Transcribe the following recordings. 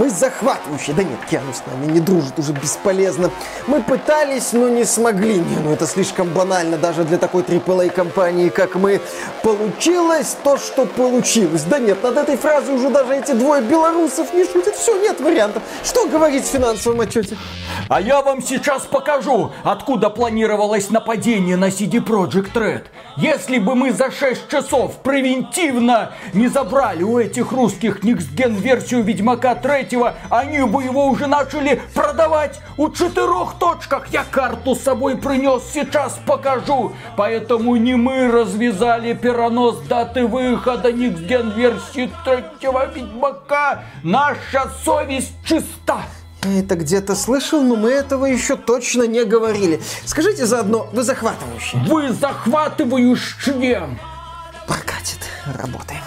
Вы захватывающие. Да нет, Киану с нами не дружит, уже бесполезно. Мы пытались, но не смогли. Не, ну это слишком банально даже для такой AAA компании, как мы. Получилось то, что получилось. Да нет, над этой фразой уже даже эти двое белорусов не шутят. Все, нет вариантов. Что говорить в финансовом отчете? А я вам сейчас покажу, откуда планировалось нападение на CD Projekt Red. Если бы мы за 6 часов превентивно не забрали у этих русских Gen версию Ведьмака 3, они бы его уже начали продавать у четырех точках. Я карту с собой принес, сейчас покажу. Поэтому не мы развязали перенос даты выхода Gen версии третьего Ведьмака. Наша совесть чиста. Это где-то слышал, но мы этого еще точно не говорили. Скажите заодно, вы захватывающие. Вы захватывающие. Прокатит. Работаем.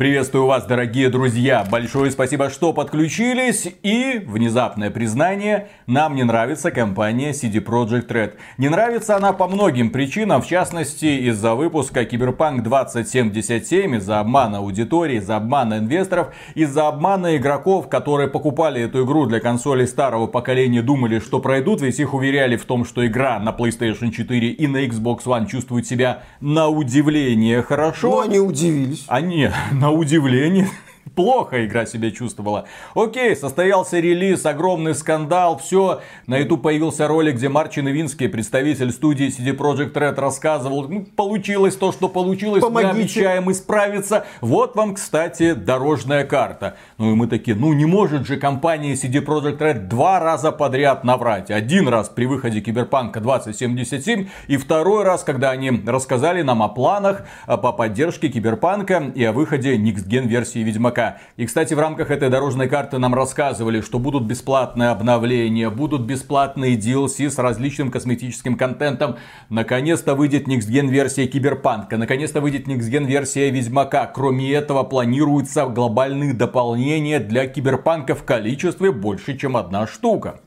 Приветствую вас, дорогие друзья! Большое спасибо, что подключились. И внезапное признание, нам не нравится компания CD Projekt Red. Не нравится она по многим причинам, в частности из-за выпуска Cyberpunk 2077, из-за обмана аудитории, из-за обмана инвесторов, из-за обмана игроков, которые покупали эту игру для консолей старого поколения, думали, что пройдут, ведь их уверяли в том, что игра на PlayStation 4 и на Xbox One чувствует себя на удивление хорошо. Ну, они удивились. Они на удивление плохо игра себя чувствовала. Окей, состоялся релиз, огромный скандал, все. На YouTube появился ролик, где Марчин Ивинский, представитель студии CD Projekt Red, рассказывал, ну, получилось то, что получилось, Помогите. мы обещаем исправиться. Вот вам, кстати, дорожная карта. Ну и мы такие, ну не может же компания CD Projekt Red два раза подряд наврать. Один раз при выходе Киберпанка 2077 и второй раз, когда они рассказали нам о планах по поддержке Киберпанка и о выходе Next Gen версии Ведьмака пока. И, кстати, в рамках этой дорожной карты нам рассказывали, что будут бесплатные обновления, будут бесплатные DLC с различным косметическим контентом. Наконец-то выйдет Gen версия Киберпанка, наконец-то выйдет Gen версия Ведьмака. Кроме этого, планируются глобальные дополнения для Киберпанка в количестве больше, чем одна штука.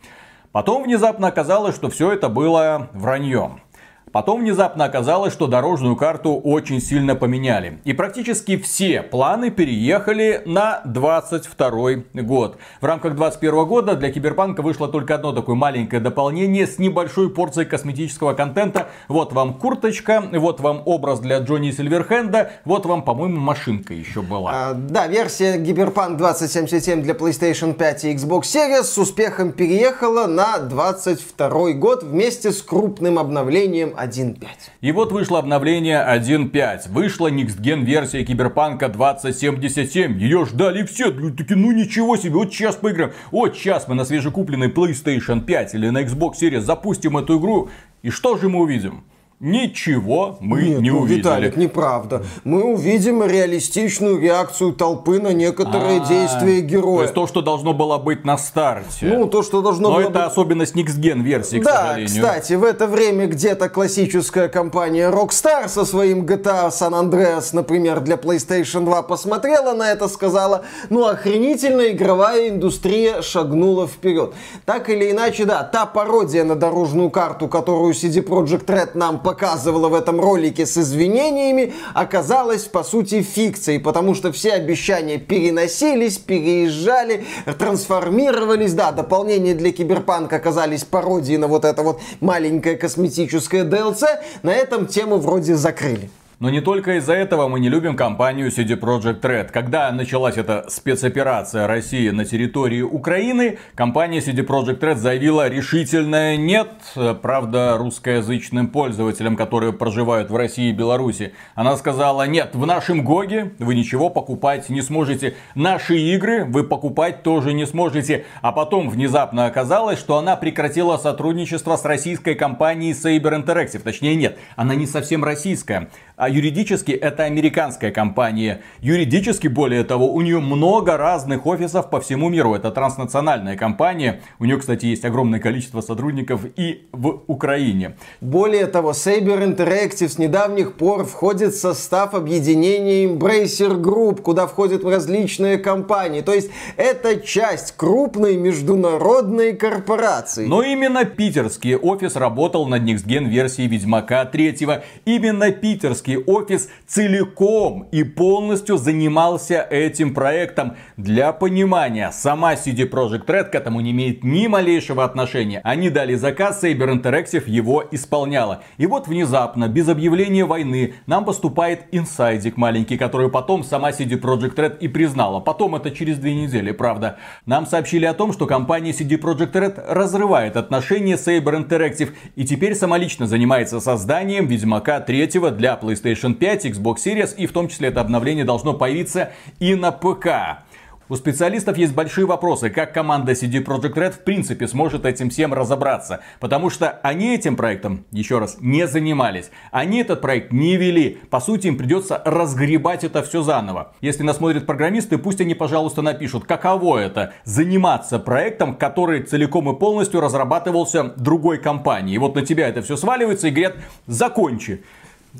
Потом внезапно оказалось, что все это было враньем. Потом внезапно оказалось, что дорожную карту очень сильно поменяли. И практически все планы переехали на 22 год. В рамках 21 года для Киберпанка вышло только одно такое маленькое дополнение с небольшой порцией косметического контента. Вот вам курточка, вот вам образ для Джонни Сильверхенда, вот вам, по-моему, машинка еще была. А, да, версия Киберпанк 2077 для PlayStation 5 и Xbox Series с успехом переехала на 22 год вместе с крупным обновлением 1.5. И вот вышло обновление 1.5. Вышла Gen версия Киберпанка 2077. Ее ждали все. Такие, ну ничего себе, вот сейчас поиграем. Вот сейчас мы на свежекупленной PlayStation 5 или на Xbox Series запустим эту игру. И что же мы увидим? Ничего мы Нет, не ну, увидели. Виталик, неправда. Мы увидим реалистичную реакцию толпы на некоторые А-а-а. действия героя. То есть то, что должно было быть на старте. Ну, то, что должно Но было это быть... особенность Gen версии, к да, сожалению. кстати, в это время где-то классическая компания Rockstar со своим GTA San Andreas, например, для PlayStation 2 посмотрела на это, сказала, ну, охренительно игровая индустрия шагнула вперед. Так или иначе, да, та пародия на дорожную карту, которую CD Projekt Red нам показала, показывала в этом ролике с извинениями, оказалась по сути фикцией, потому что все обещания переносились, переезжали, трансформировались. Да, дополнения для Киберпанка оказались пародией на вот это вот маленькое косметическое DLC. На этом тему вроде закрыли. Но не только из-за этого мы не любим компанию CD Projekt Red. Когда началась эта спецоперация России на территории Украины, компания CD Projekt Red заявила решительное нет, правда, русскоязычным пользователям, которые проживают в России и Беларуси. Она сказала, нет, в нашем ГОГе вы ничего покупать не сможете. Наши игры вы покупать тоже не сможете. А потом внезапно оказалось, что она прекратила сотрудничество с российской компанией Saber Interactive. Точнее, нет, она не совсем российская. А юридически это американская компания. Юридически, более того, у нее много разных офисов по всему миру. Это транснациональная компания. У нее, кстати, есть огромное количество сотрудников и в Украине. Более того, Saber Interactive с недавних пор входит в состав объединения Embracer Group, куда входят различные компании. То есть это часть крупной международной корпорации. Но именно питерский офис работал над Next Gen версией Ведьмака 3. Именно питерский офис целиком и полностью занимался этим проектом. Для понимания, сама CD Projekt Red к этому не имеет ни малейшего отношения. Они дали заказ, Saber Interactive его исполняла. И вот внезапно, без объявления войны, нам поступает инсайдик маленький, который потом сама CD Projekt Red и признала. Потом это через две недели, правда. Нам сообщили о том, что компания CD Projekt Red разрывает отношения с Saber Interactive и теперь самолично занимается созданием Ведьмака 3 для PlayStation 5, Xbox Series и в том числе это обновление должно появиться и на ПК. У специалистов есть большие вопросы, как команда CD Projekt Red в принципе сможет этим всем разобраться. Потому что они этим проектом, еще раз, не занимались. Они этот проект не вели. По сути, им придется разгребать это все заново. Если нас смотрят программисты, пусть они, пожалуйста, напишут, каково это заниматься проектом, который целиком и полностью разрабатывался другой компанией. И вот на тебя это все сваливается и говорят, закончи.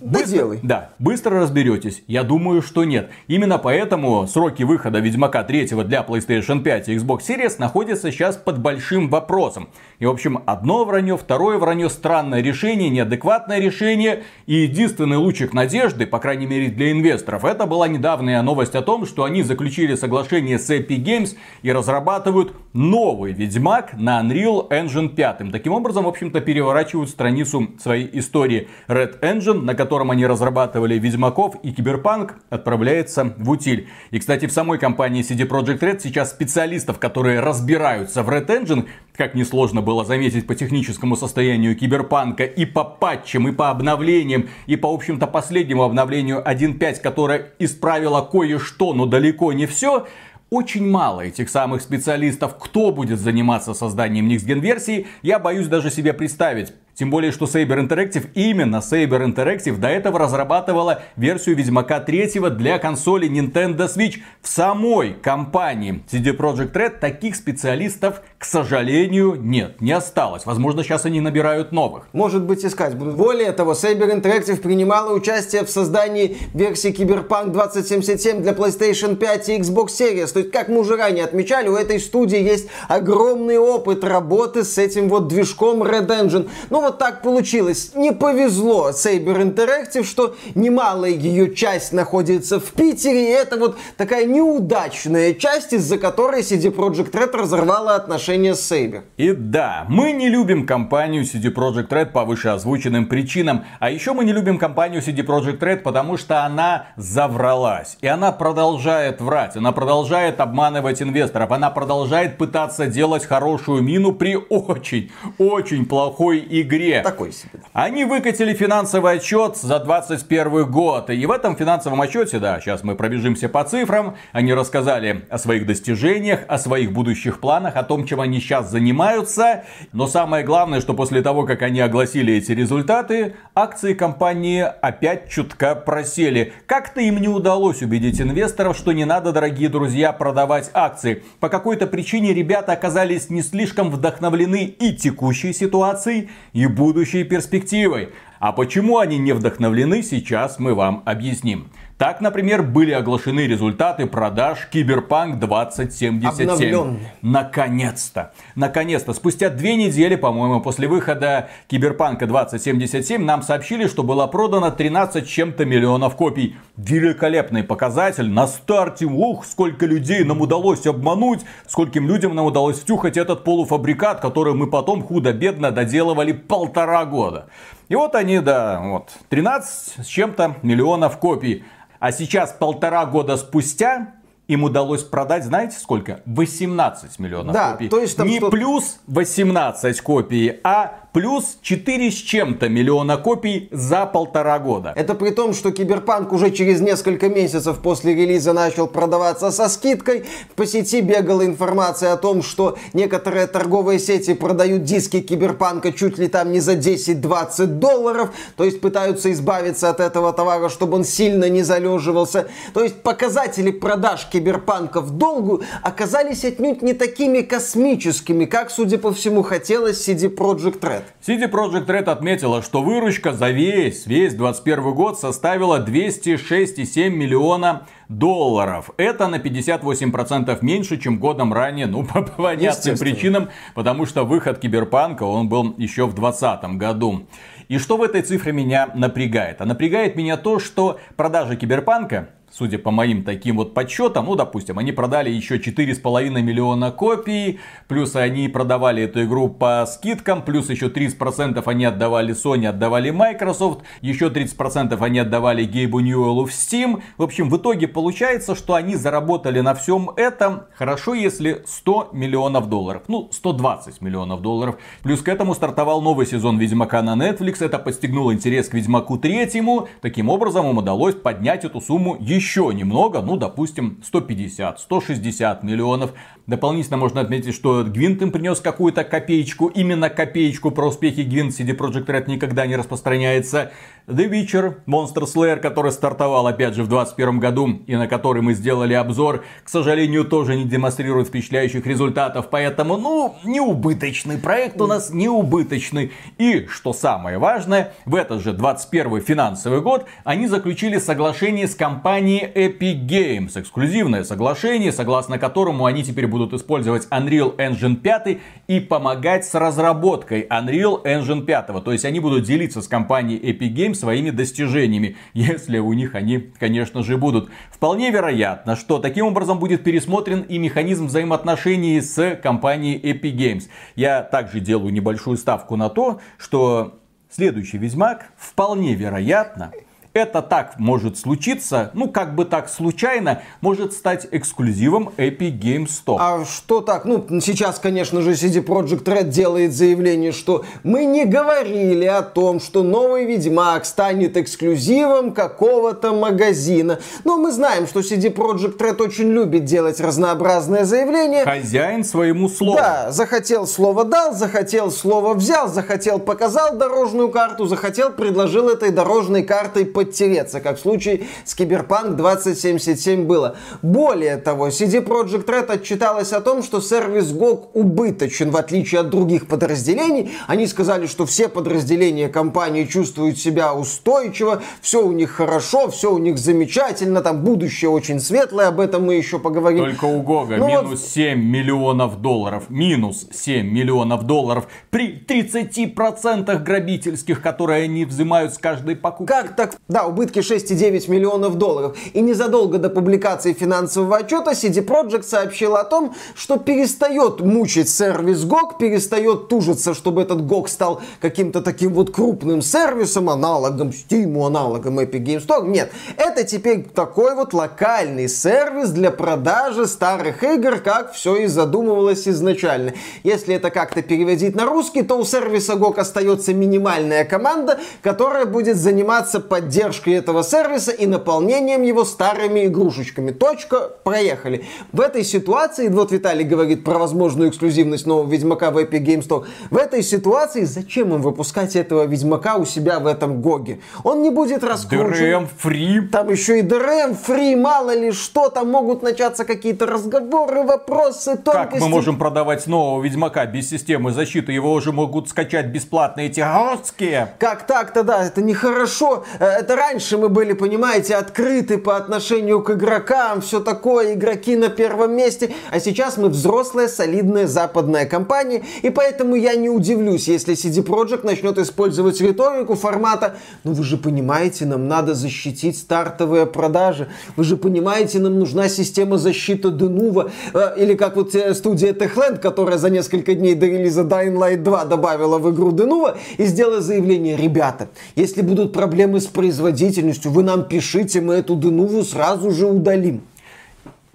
Быстро, да, быстро разберетесь. Я думаю, что нет. Именно поэтому сроки выхода Ведьмака 3 для PlayStation 5 и Xbox Series находятся сейчас под большим вопросом. И, в общем, одно вранье, второе вранье, странное решение, неадекватное решение. И единственный лучик надежды, по крайней мере для инвесторов, это была недавняя новость о том, что они заключили соглашение с Epic Games и разрабатывают новый Ведьмак на Unreal Engine 5. Таким образом, в общем-то, переворачивают страницу своей истории. Red Engine, на котором они разрабатывали Ведьмаков и Киберпанк, отправляется в утиль. И, кстати, в самой компании CD Projekt Red сейчас специалистов, которые разбираются в Red Engine, как несложно было заметить по техническому состоянию Киберпанка и по патчам, и по обновлениям, и по, общем-то, последнему обновлению 1.5, которое исправило кое-что, но далеко не все, очень мало этих самых специалистов, кто будет заниматься созданием Next Gen версии, я боюсь даже себе представить. Тем более, что Saber Interactive, именно Saber Interactive до этого разрабатывала версию Ведьмака 3 для консоли Nintendo Switch в самой компании CD Projekt Red. Таких специалистов, к сожалению, нет, не осталось. Возможно, сейчас они набирают новых. Может быть, искать будут. Более того, Saber Interactive принимала участие в создании версии Cyberpunk 2077 для PlayStation 5 и Xbox Series. То есть, как мы уже ранее отмечали, у этой студии есть огромный опыт работы с этим вот движком Red Engine. Ну, вот так получилось. Не повезло Saber Interactive, что немалая ее часть находится в Питере, и это вот такая неудачная часть, из-за которой CD Projekt Red разорвала отношения с Saber. И да, мы не любим компанию CD Projekt Red по вышеозвученным причинам, а еще мы не любим компанию CD Projekt Red, потому что она завралась. И она продолжает врать, она продолжает обманывать инвесторов, она продолжает пытаться делать хорошую мину при очень, очень плохой игре игре. Такой себе. Они выкатили финансовый отчет за 2021 год. И в этом финансовом отчете, да, сейчас мы пробежимся по цифрам, они рассказали о своих достижениях, о своих будущих планах, о том, чем они сейчас занимаются. Но самое главное, что после того, как они огласили эти результаты, акции компании опять чутка просели. Как-то им не удалось убедить инвесторов, что не надо, дорогие друзья, продавать акции. По какой-то причине ребята оказались не слишком вдохновлены и текущей ситуацией, и будущей перспективой. А почему они не вдохновлены, сейчас мы вам объясним. Так, например, были оглашены результаты продаж Киберпанк 2077. Наконец-то. Наконец-то. Спустя две недели, по-моему, после выхода Киберпанка 2077 нам сообщили, что было продано 13 чем-то миллионов копий. Великолепный показатель. На старте, ух, сколько людей нам удалось обмануть, скольким людям нам удалось втюхать этот полуфабрикат, который мы потом худо-бедно доделывали полтора года. И вот они, да, вот, 13 с чем-то миллионов копий. А сейчас, полтора года спустя, им удалось продать, знаете сколько? 18 миллионов да, копий. То есть, там Не что... плюс 18 копий, а плюс 4 с чем-то миллиона копий за полтора года. Это при том, что Киберпанк уже через несколько месяцев после релиза начал продаваться со скидкой. По сети бегала информация о том, что некоторые торговые сети продают диски Киберпанка чуть ли там не за 10-20 долларов. То есть пытаются избавиться от этого товара, чтобы он сильно не залеживался. То есть показатели продаж Киберпанка в долгу оказались отнюдь не такими космическими, как, судя по всему, хотелось CD Projekt Red. CD Projekt Red отметила, что выручка за весь, весь 21 год составила 206,7 миллиона долларов. Это на 58% меньше, чем годом ранее, ну, по понятным причинам, потому что выход Киберпанка, он был еще в 2020 году. И что в этой цифре меня напрягает? А напрягает меня то, что продажи Киберпанка судя по моим таким вот подсчетам, ну, допустим, они продали еще 4,5 миллиона копий, плюс они продавали эту игру по скидкам, плюс еще 30% они отдавали Sony, отдавали Microsoft, еще 30% они отдавали Гейбу Ньюэллу в Steam. В общем, в итоге получается, что они заработали на всем этом, хорошо, если 100 миллионов долларов. Ну, 120 миллионов долларов. Плюс к этому стартовал новый сезон Ведьмака на Netflix, это подстегнуло интерес к Ведьмаку третьему. Таким образом, им удалось поднять эту сумму еще еще немного, ну, допустим, 150, 160 миллионов. Дополнительно можно отметить, что Гвинт им принес какую-то копеечку. Именно копеечку про успехи Гвинт CD Projekt Red никогда не распространяется. The Witcher, Monster Slayer, который стартовал опять же в 2021 году и на который мы сделали обзор, к сожалению, тоже не демонстрирует впечатляющих результатов. Поэтому, ну, не убыточный проект у нас, не убыточный. И, что самое важное, в этот же 21 финансовый год они заключили соглашение с компанией Epic Games. Эксклюзивное соглашение, согласно которому они теперь будут использовать Unreal Engine 5 и помогать с разработкой Unreal Engine 5. То есть они будут делиться с компанией Epic Games своими достижениями, если у них они, конечно же, будут. Вполне вероятно, что таким образом будет пересмотрен и механизм взаимоотношений с компанией Epic Games. Я также делаю небольшую ставку на то, что следующий Ведьмак вполне вероятно это так может случиться, ну как бы так случайно, может стать эксклюзивом Epic Games Store. А что так? Ну, сейчас, конечно же, CD Projekt Red делает заявление, что мы не говорили о том, что новый Ведьмак станет эксклюзивом какого-то магазина. Но мы знаем, что CD Projekt Red очень любит делать разнообразные заявления. Хозяин своему слову. Да, захотел слово дал, захотел слово взял, захотел показал дорожную карту, захотел предложил этой дорожной картой по подтереться, как в случае с Киберпанк 2077 было. Более того, CD Projekt Red отчиталась о том, что сервис GOG убыточен, в отличие от других подразделений. Они сказали, что все подразделения компании чувствуют себя устойчиво, все у них хорошо, все у них замечательно, там будущее очень светлое, об этом мы еще поговорим. Только у Гога ну минус вот... 7 миллионов долларов, минус 7 миллионов долларов при 30% грабительских, которые они взимают с каждой покупки. Как так да, убытки 6,9 миллионов долларов. И незадолго до публикации финансового отчета CD Projekt сообщил о том, что перестает мучить сервис GOG, перестает тужиться, чтобы этот GOG стал каким-то таким вот крупным сервисом, аналогом Steam, аналогом Epic Games Store. Нет, это теперь такой вот локальный сервис для продажи старых игр, как все и задумывалось изначально. Если это как-то переводить на русский, то у сервиса GOG остается минимальная команда, которая будет заниматься поддержкой поддержкой этого сервиса и наполнением его старыми игрушечками. Точка, проехали. В этой ситуации, вот Виталий говорит про возможную эксклюзивность нового Ведьмака в Epic Games Store. В этой ситуации зачем им выпускать этого Ведьмака у себя в этом Гоге? Он не будет раскручен. DRM free. Там еще и DRM free, мало ли что, там могут начаться какие-то разговоры, вопросы, тонкости. Как мы можем продавать нового Ведьмака без системы защиты? Его уже могут скачать бесплатно эти городские. Как так-то, да, это нехорошо. Э, это это раньше мы были, понимаете, открыты по отношению к игрокам, все такое, игроки на первом месте, а сейчас мы взрослая, солидная западная компания, и поэтому я не удивлюсь, если CD Projekt начнет использовать риторику формата «Ну вы же понимаете, нам надо защитить стартовые продажи, вы же понимаете, нам нужна система защиты Denuvo», э, или как вот э, студия Techland, которая за несколько дней до релиза Dying Light 2 добавила в игру Denuvo и сделала заявление «Ребята, если будут проблемы с производством, производительностью. Вы нам пишите, мы эту дынуву сразу же удалим.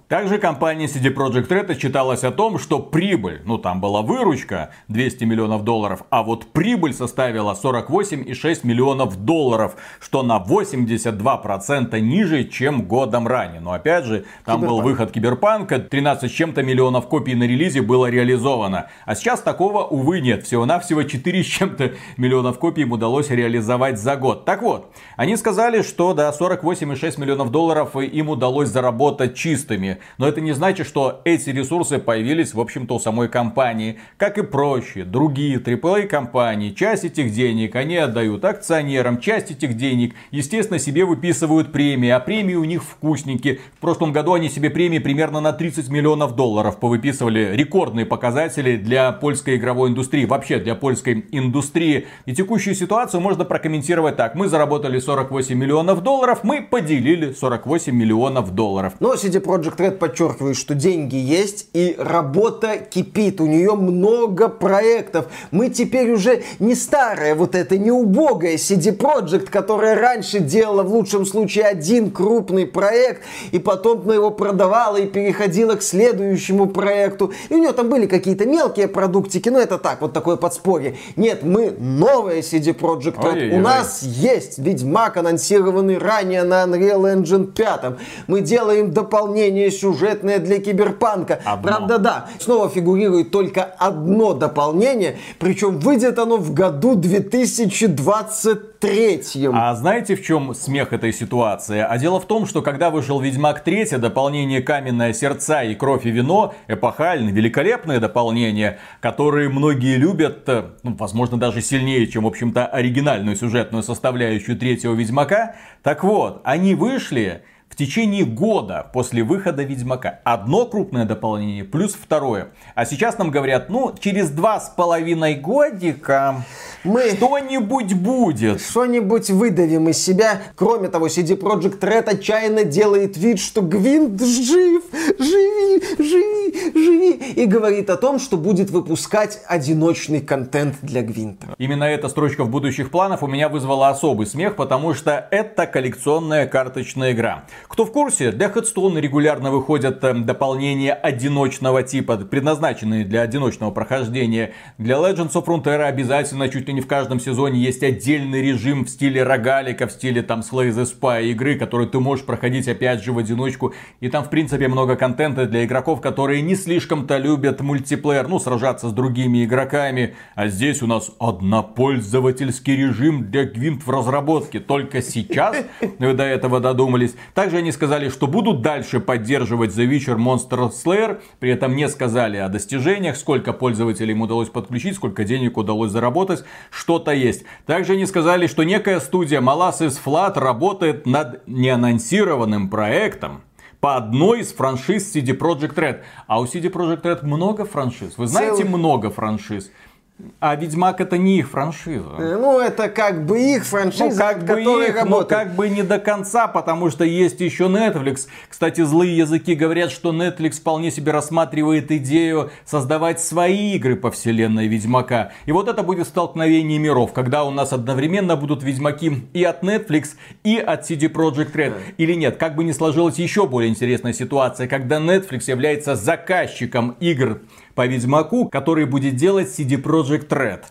Также компания CD Projekt Red отчиталась о том, что прибыль, ну там была выручка 200 миллионов долларов, а вот прибыль составила 48,6 миллионов долларов, что на 82% ниже, чем годом ранее. Но опять же, там Киберпанк. был выход Киберпанка, 13 с чем-то миллионов копий на релизе было реализовано. А сейчас такого, увы, нет. Всего-навсего 4 с чем-то миллионов копий им удалось реализовать за год. Так вот, они сказали, что до да, 48,6 миллионов долларов им удалось заработать чистыми. Но это не значит, что эти ресурсы появились, в общем-то, у самой компании. Как и прочие, другие AAA компании, часть этих денег они отдают акционерам, часть этих денег, естественно, себе выписывают премии, а премии у них вкусненькие. В прошлом году они себе премии примерно на 30 миллионов долларов повыписывали. Рекордные показатели для польской игровой индустрии, вообще для польской индустрии. И текущую ситуацию можно прокомментировать так. Мы заработали 48 миллионов долларов, мы поделили 48 миллионов долларов. Но CD Projekt Red подчеркивает, что деньги есть и работа кипит. У нее много проектов. Мы теперь уже не старая, вот эта не убогая CD Projekt, которая раньше делала в лучшем случае один крупный проект, и потом на его продавала и переходила к следующему проекту. И у нее там были какие-то мелкие продуктики, но это так, вот такое подспорье. Нет, мы новая CD Projekt Red. Ой, у нас есть Ведьмак, анонсированный ранее на Unreal Engine 5. Мы делаем дополнение сюжетное для Киберпанка. Одно. Правда, да, снова фигурирует только одно дополнение, причем выйдет оно в году 2023. А знаете, в чем смех этой ситуации? А дело в том, что когда вышел Ведьмак 3, дополнение Каменное сердца и Кровь и вино, эпохальное, великолепное дополнение, которые многие любят, э, ну, возможно, даже сильнее, чем, в общем-то, оригинальную сюжетную составляющую третьего Ведьмака. Так вот, они вышли в течение года после выхода Ведьмака. Одно крупное дополнение плюс второе. А сейчас нам говорят, ну, через два с половиной годика мы что-нибудь будет. Что-нибудь выдавим из себя. Кроме того, CD Projekt Red отчаянно делает вид, что Гвинт жив, живи, живи, живи. И говорит о том, что будет выпускать одиночный контент для Гвинта. Именно эта строчка в будущих планах у меня вызвала особый смех, потому что это коллекционная карточная игра. Кто в курсе, для Headstone регулярно выходят э, дополнения одиночного типа, предназначенные для одиночного прохождения. Для Legends of Frontera обязательно чуть ли не в каждом сезоне есть отдельный режим в стиле рогалика, в стиле там Slay the Spy игры, который ты можешь проходить опять же в одиночку. И там в принципе много контента для игроков, которые не слишком-то любят мультиплеер, ну сражаться с другими игроками. А здесь у нас однопользовательский режим для Гвинт в разработке. Только сейчас вы до этого додумались. Также они сказали, что будут дальше поддерживать The Witcher Monster Slayer. При этом не сказали о достижениях, сколько пользователей им удалось подключить, сколько денег удалось заработать что-то есть. Также они сказали, что некая студия Molasses Flat работает над неанонсированным проектом, по одной из франшиз CD Projekt Red. А у CD Projekt Red много франшиз. Вы знаете, Целый... много франшиз. А Ведьмак это не их франшиза. Э, ну, это как бы их франшиза, ну, как бы их, работают. но как бы не до конца, потому что есть еще Netflix. Кстати, злые языки говорят, что Netflix вполне себе рассматривает идею создавать свои игры по вселенной Ведьмака. И вот это будет столкновение миров, когда у нас одновременно будут Ведьмаки и от Netflix, и от CD Projekt Red. Или нет, как бы не сложилась еще более интересная ситуация, когда Netflix является заказчиком игр по Ведьмаку, который будет делать CD Projekt Red.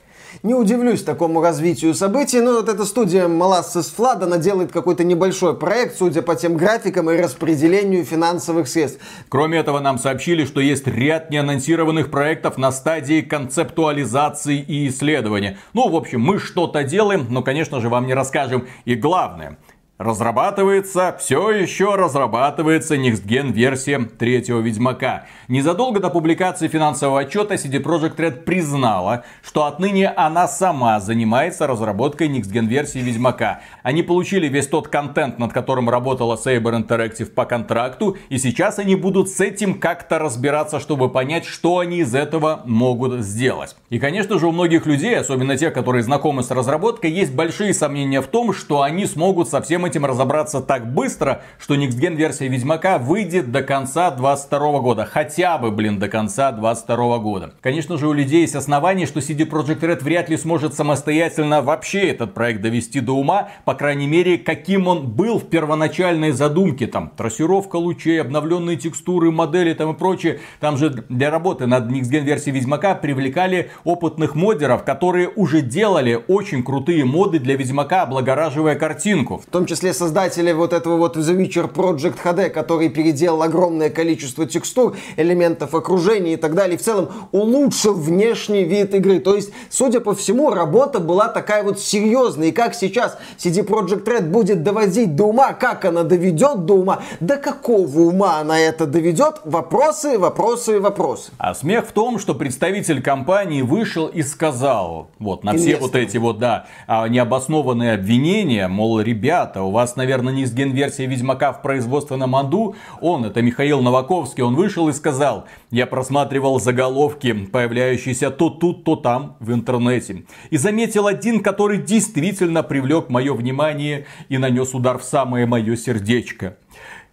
Не удивлюсь такому развитию событий, но вот эта студия Molasses Flood, она делает какой-то небольшой проект, судя по тем графикам и распределению финансовых средств. Кроме этого, нам сообщили, что есть ряд неанонсированных проектов на стадии концептуализации и исследования. Ну, в общем, мы что-то делаем, но, конечно же, вам не расскажем. И главное, Разрабатывается, все еще разрабатывается Next версия третьего Ведьмака. Незадолго до публикации финансового отчета CD Projekt Red признала, что отныне она сама занимается разработкой Next версии Ведьмака. Они получили весь тот контент, над которым работала Saber Interactive по контракту, и сейчас они будут с этим как-то разбираться, чтобы понять, что они из этого могут сделать. И конечно же у многих людей, особенно тех, которые знакомы с разработкой, есть большие сомнения в том, что они смогут совсем этим разобраться так быстро, что Next версия Ведьмака выйдет до конца 22 года. Хотя бы, блин, до конца 22 года. Конечно же, у людей есть основания, что CD Projekt Red вряд ли сможет самостоятельно вообще этот проект довести до ума. По крайней мере, каким он был в первоначальной задумке. Там, трассировка лучей, обновленные текстуры, модели там и прочее. Там же для работы над Next версией Ведьмака привлекали опытных модеров, которые уже делали очень крутые моды для Ведьмака, облагораживая картинку. В том числе числе создатели вот этого вот The Witcher Project HD, который переделал огромное количество текстур, элементов окружения и так далее. В целом улучшил внешний вид игры. То есть, судя по всему, работа была такая вот серьезная. И как сейчас CD Projekt Red будет доводить до ума, как она доведет до ума, до какого ума она это доведет, вопросы, вопросы, вопросы. А смех в том, что представитель компании вышел и сказал, вот, на все вот эти вот, да, а, необоснованные обвинения, мол, ребята, у вас, наверное, не с генверсия Ведьмака в производственном аду, он, это Михаил Новаковский, он вышел и сказал, я просматривал заголовки, появляющиеся то тут, то там в интернете, и заметил один, который действительно привлек мое внимание и нанес удар в самое мое сердечко.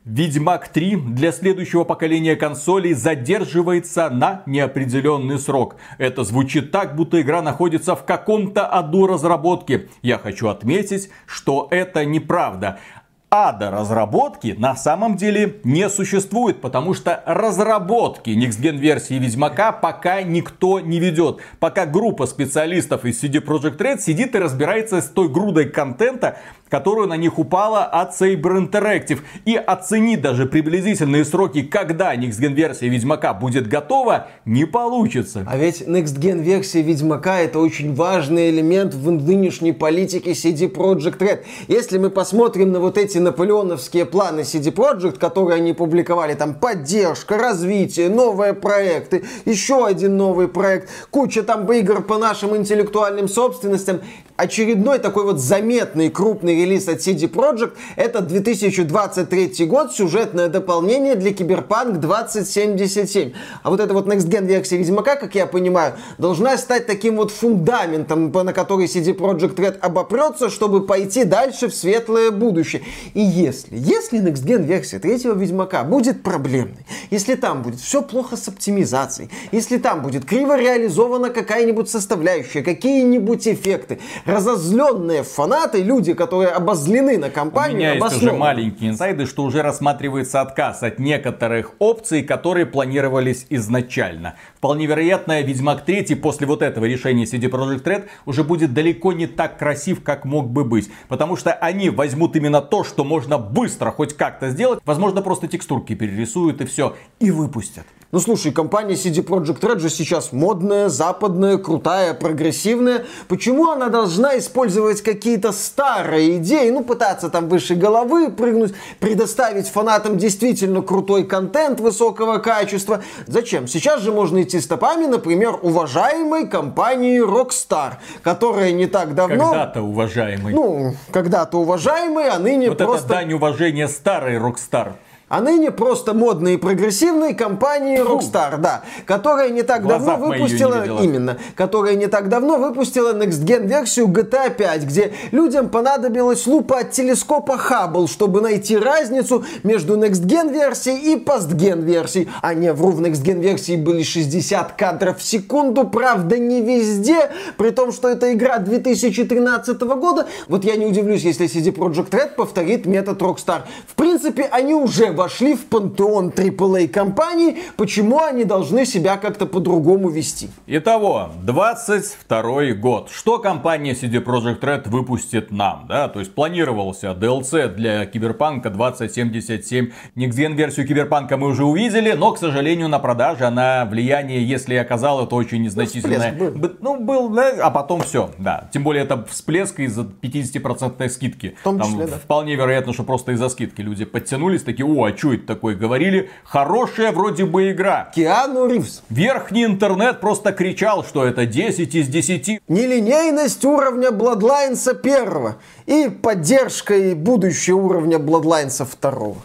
Ведьмак 3 для следующего поколения консолей задерживается на неопределенный срок. Это звучит так, будто игра находится в каком-то аду разработки. Я хочу отметить, что это неправда ада разработки на самом деле не существует, потому что разработки Next версии Ведьмака пока никто не ведет. Пока группа специалистов из CD Projekt Red сидит и разбирается с той грудой контента, которую на них упала от Saber Interactive. И оценить даже приблизительные сроки, когда Next Gen версия Ведьмака будет готова, не получится. А ведь Next Gen версия Ведьмака это очень важный элемент в нынешней политике CD Projekt Red. Если мы посмотрим на вот эти наполеоновские планы CD Projekt, которые они публиковали, там поддержка, развитие, новые проекты, еще один новый проект, куча там игр по нашим интеллектуальным собственностям, очередной такой вот заметный крупный релиз от CD Projekt это 2023 год, сюжетное дополнение для Киберпанк 2077. А вот эта вот Next Gen версия Ведьмака, как я понимаю, должна стать таким вот фундаментом, на который CD Projekt Red обопрется, чтобы пойти дальше в светлое будущее. И если, если Next Gen версия третьего Ведьмака будет проблемной, если там будет все плохо с оптимизацией, если там будет криво реализована какая-нибудь составляющая, какие-нибудь эффекты, разозленные фанаты, люди, которые обозлены на компанию, У меня есть уже маленькие инсайды, что уже рассматривается отказ от некоторых опций, которые планировались изначально. Вполне вероятно, Ведьмак 3 после вот этого решения CD Projekt Red уже будет далеко не так красив, как мог бы быть. Потому что они возьмут именно то, что можно быстро хоть как-то сделать. Возможно, просто текстурки перерисуют и все. И выпустят. Ну слушай, компания CD Projekt Red же сейчас модная, западная, крутая, прогрессивная. Почему она должна использовать какие-то старые идеи, ну пытаться там выше головы прыгнуть, предоставить фанатам действительно крутой контент высокого качества? Зачем? Сейчас же можно идти стопами, например, уважаемой компании Rockstar, которая не так давно... Когда-то уважаемой. Ну, когда-то уважаемой, а ныне вот просто... это дань уважения старой Rockstar а ныне просто модной и прогрессивной компании Rockstar, да, которая не так давно выпустила, именно, которая не так давно выпустила Next Gen версию GTA 5, где людям понадобилась лупа от телескопа Hubble, чтобы найти разницу между Next Gen версией и Post-Gen версией. А не, вру, в Next Gen версии были 60 кадров в секунду, правда не везде, при том, что это игра 2013 года. Вот я не удивлюсь, если CD Projekt Red повторит метод Rockstar. В принципе, они уже вошли в пантеон AAA компаний, почему они должны себя как-то по-другому вести? Итого, 22 год. Что компания CD Projekt Red выпустит нам? Да? То есть планировался DLC для Киберпанка 2077. Next версию Киберпанка мы уже увидели, но, к сожалению, на продаже она влияние, если оказала, то очень незначительное. Ну, был. Ну, был, да, а потом все, да. Тем более это всплеск из-за 50% скидки. В том числе, Там, да. Вполне вероятно, что просто из-за скидки люди подтянулись, такие, о, а что это такое говорили? Хорошая вроде бы игра. Киану Ривз. Верхний интернет просто кричал, что это 10 из 10. Нелинейность уровня Bloodlines первого и поддержка и будущее уровня Bloodlines второго.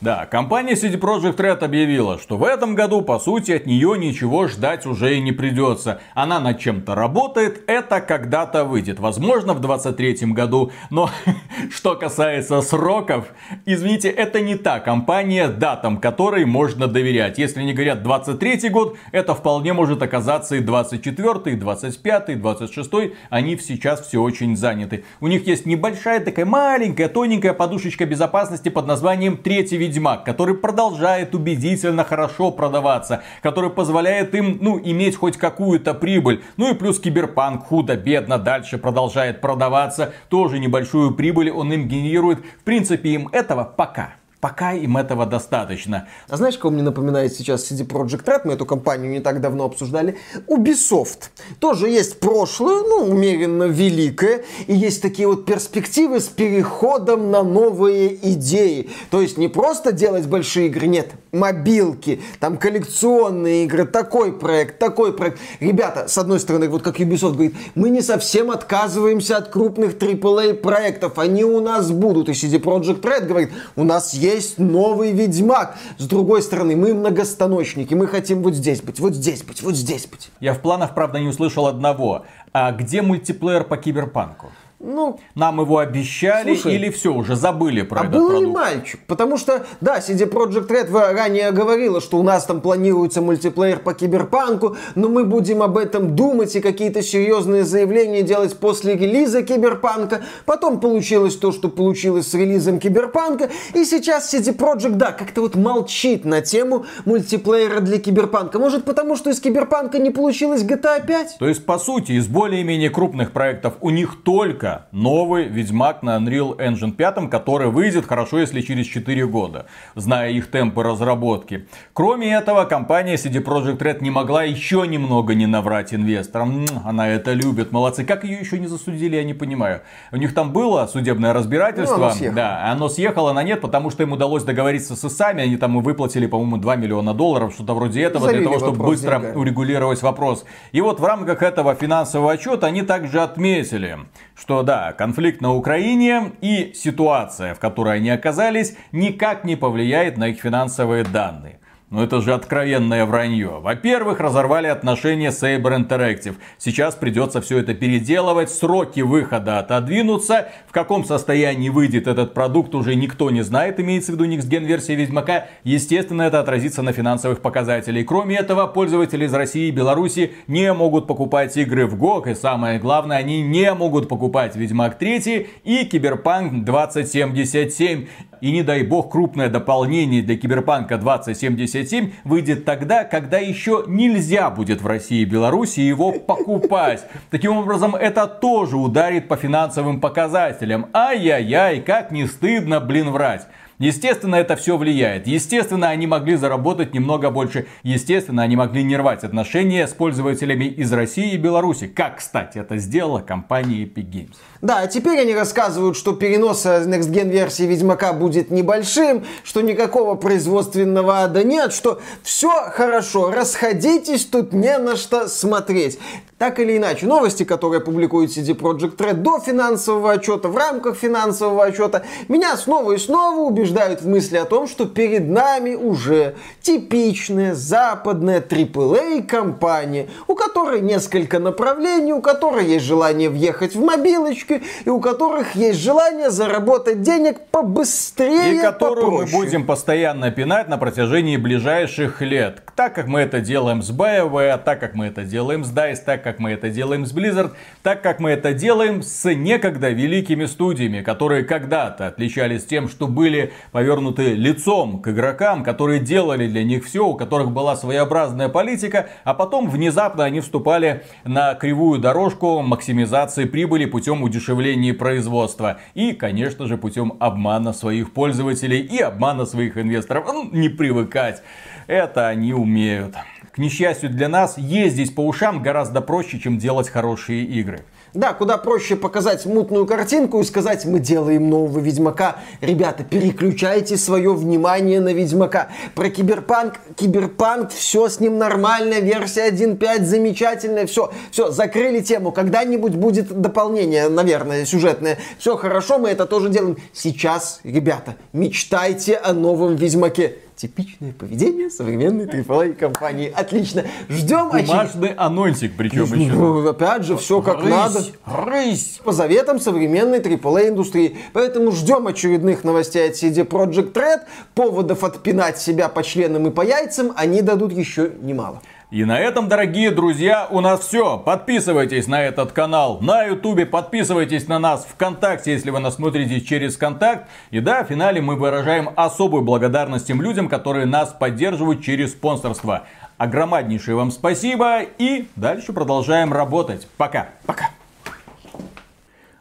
Да, компания CD Projekt Red объявила, что в этом году, по сути, от нее ничего ждать уже и не придется. Она над чем-то работает, это когда-то выйдет. Возможно, в 23 году. Но что касается сроков, извините, это не та компания, датам которой можно доверять. Если не говорят 23 год, это вполне может оказаться и 24, и 25, и 26. Они сейчас все очень заняты. У них есть небольшая такая маленькая, тоненькая подушечка безопасности под названием третий Ведьмак, который продолжает убедительно хорошо продаваться, который позволяет им, ну, иметь хоть какую-то прибыль. Ну и плюс Киберпанк худо-бедно дальше продолжает продаваться, тоже небольшую прибыль он им генерирует. В принципе, им этого пока Пока им этого достаточно. А знаешь, кого мне напоминает сейчас CD Projekt Red? Мы эту компанию не так давно обсуждали. Ubisoft. Тоже есть прошлое, ну, умеренно великое. И есть такие вот перспективы с переходом на новые идеи. То есть не просто делать большие игры, нет. Мобилки, там коллекционные игры, такой проект, такой проект. Ребята, с одной стороны, вот как Ubisoft говорит, мы не совсем отказываемся от крупных AAA проектов. Они у нас будут. И CD Projekt Red говорит, у нас есть есть новый Ведьмак. С другой стороны, мы многостаночники, мы хотим вот здесь быть, вот здесь быть, вот здесь быть. Я в планах, правда, не услышал одного. А где мультиплеер по киберпанку? Ну, нам его обещали слушай, или все, уже забыли про а этот был продукт? ли мальчик? Потому что, да, CD Projekt Red ранее говорила, что у нас там планируется мультиплеер по киберпанку, но мы будем об этом думать и какие-то серьезные заявления делать после релиза киберпанка. Потом получилось то, что получилось с релизом киберпанка. И сейчас CD Projekt, да, как-то вот молчит на тему мультиплеера для киберпанка. Может потому, что из киберпанка не получилось GTA 5? То есть, по сути, из более-менее крупных проектов у них только только новый Ведьмак на Unreal Engine 5, который выйдет хорошо, если через 4 года, зная их темпы разработки. Кроме этого, компания CD Projekt Red не могла еще немного не наврать инвесторам. Она это любит, молодцы. Как ее еще не засудили, я не понимаю. У них там было судебное разбирательство. Ну, оно да, оно съехало на нет, потому что им удалось договориться с ИСами. Они там выплатили, по-моему, 2 миллиона долларов, что-то вроде этого, Залили для того, чтобы быстро деньгами. урегулировать вопрос. И вот в рамках этого финансового отчета они также отметили, что да, конфликт на Украине и ситуация, в которой они оказались, никак не повлияет на их финансовые данные. Ну это же откровенное вранье. Во-первых, разорвали отношения с Saber Interactive. Сейчас придется все это переделывать, сроки выхода отодвинутся. В каком состоянии выйдет этот продукт уже никто не знает, имеется в виду Next Gen версия Ведьмака. Естественно, это отразится на финансовых показателях. Кроме этого, пользователи из России и Беларуси не могут покупать игры в GOG. И самое главное, они не могут покупать Ведьмак 3 и Киберпанк 2077. И не дай бог крупное дополнение для Киберпанка 2077 выйдет тогда, когда еще нельзя будет в России и Беларуси его покупать. Таким образом, это тоже ударит по финансовым показателям. Ай-яй-яй, как не стыдно, блин, врать. Естественно, это все влияет. Естественно, они могли заработать немного больше. Естественно, они могли не рвать отношения с пользователями из России и Беларуси. Как, кстати, это сделала компания Epic Games. Да, а теперь они рассказывают, что перенос Next Gen версии Ведьмака будет небольшим, что никакого производственного ада нет, что все хорошо, расходитесь, тут не на что смотреть. Так или иначе, новости, которые публикует CD Projekt Red до финансового отчета, в рамках финансового отчета, меня снова и снова убеждают в мысли о том, что перед нами уже типичная западная AAA компания, у которой несколько направлений, у которой есть желание въехать в мобилочку, и у которых есть желание заработать денег побыстрее, И которую попроще. мы будем постоянно пинать на протяжении ближайших лет. Так как мы это делаем с BioWare, так как мы это делаем с DICE, так как мы это делаем с Blizzard, так как мы это делаем с некогда великими студиями, которые когда-то отличались тем, что были повернуты лицом к игрокам, которые делали для них все, у которых была своеобразная политика, а потом внезапно они вступали на кривую дорожку максимизации прибыли путем удешевления производства. И, конечно же, путем обмана своих пользователей и обмана своих инвесторов. Ну, не привыкать. Это они умеют. К несчастью для нас, ездить по ушам гораздо проще, чем делать хорошие игры. Да, куда проще показать мутную картинку и сказать, мы делаем нового Ведьмака. Ребята, переключайте свое внимание на Ведьмака. Про Киберпанк, Киберпанк, все с ним нормально, версия 1.5 замечательная, все, все, закрыли тему. Когда-нибудь будет дополнение, наверное, сюжетное. Все хорошо, мы это тоже делаем. Сейчас, ребята, мечтайте о новом Ведьмаке типичное поведение современной AAA компании. Отлично. Ждем Бумажный оч... анонсик причем ну, еще. Ну, опять же, все как рысь, надо. Рысь. По заветам современной AAA индустрии. Поэтому ждем очередных новостей от CD Project Red. Поводов отпинать себя по членам и по яйцам они дадут еще немало. И на этом, дорогие друзья, у нас все. Подписывайтесь на этот канал на ютубе, подписывайтесь на нас ВКонтакте, если вы нас смотрите через Контакт. И да, в финале мы выражаем особую благодарность тем людям, которые нас поддерживают через спонсорство. Огромнейшее вам спасибо и дальше продолжаем работать. Пока. Пока.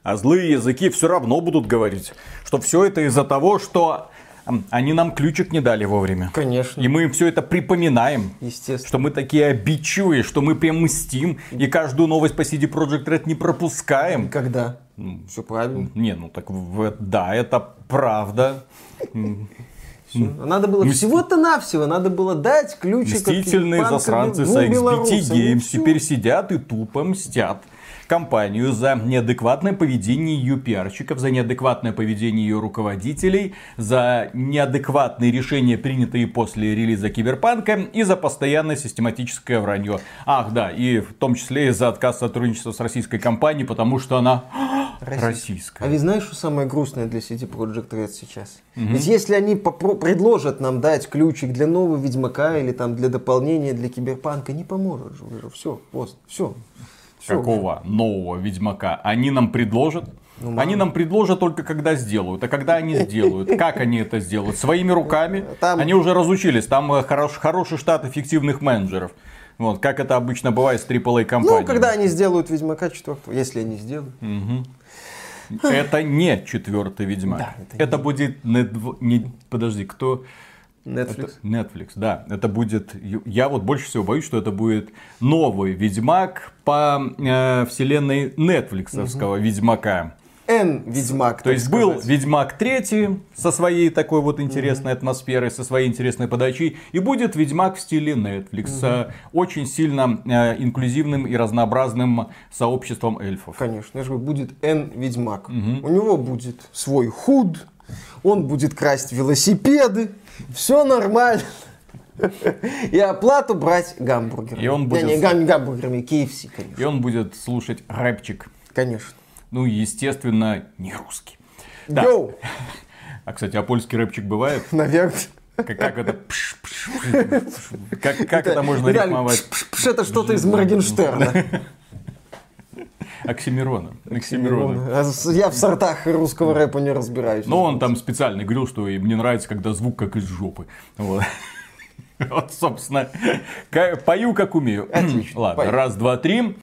А злые языки все равно будут говорить, что все это из-за того, что они нам ключик не дали вовремя. Конечно. И мы им все это припоминаем. Естественно. Что мы такие обидчивые, что мы прям мстим. И каждую новость по CD Projekt Red не пропускаем. Когда? Все правильно. Не, ну так в- да, это правда. Всё. Надо было всего-то навсего, надо было дать ключик. Мстительные засранцы с XBT Games теперь сидят и тупо мстят компанию за неадекватное поведение ее пиарщиков, за неадекватное поведение ее руководителей, за неадекватные решения, принятые после релиза Киберпанка и за постоянное систематическое вранье. Ах, да, и в том числе и за отказ сотрудничества с российской компанией, потому что она российская. А ведь знаешь, что самое грустное для CD Projekt Red сейчас? Ведь если они попро- предложат нам дать ключик для нового Ведьмака или там для дополнения для Киберпанка, не поможет же уже. Все, пост, все. Какого нового Ведьмака? Они нам предложат? Ну, они нам предложат только когда сделают. А когда они сделают? Как они это сделают? Своими руками? Там- Они уже разучились. Там э, хорош- хороший штат эффективных менеджеров. Вот, как это обычно бывает с AAA компаниями. Ну, когда они сделают Ведьмака четвертого, если они сделают. Это не четвертый Ведьмак. Да, это это будет недв- не, подожди, кто? Netflix. Это Netflix, да. Это будет. Я вот больше всего боюсь, что это будет новый Ведьмак по э, вселенной Нетфликсовского Ведьмака. Н Ведьмак. То есть был сказать. Ведьмак третий со своей такой вот интересной атмосферой, со своей интересной подачей, и будет Ведьмак в стиле Netflix, с очень сильно э, инклюзивным и разнообразным сообществом эльфов. Конечно, же будет Н Ведьмак. У него будет свой худ, он будет красть велосипеды, все нормально. И оплату брать гамбургерами. И он будет- Не, гам- гамбургерами, KFC, конечно. И он будет слушать рэпчик. Конечно. Ну, естественно, не русский. Да. Йоу, А, кстати, а польский рэпчик бывает? наверное. Как, как это? Пш, пш, пш. Как, как это можно Виталий, рифмовать? пш, пш, это что-то из Моргенштерна. Оксимирона. Оксимирона. Я в сортах русского рэпа не разбираюсь. Но он там специально говорил, что мне нравится, когда звук как из жопы. Вот. Вот, собственно, пою как умею. Отлично. Ладно, Пой. раз, два, три.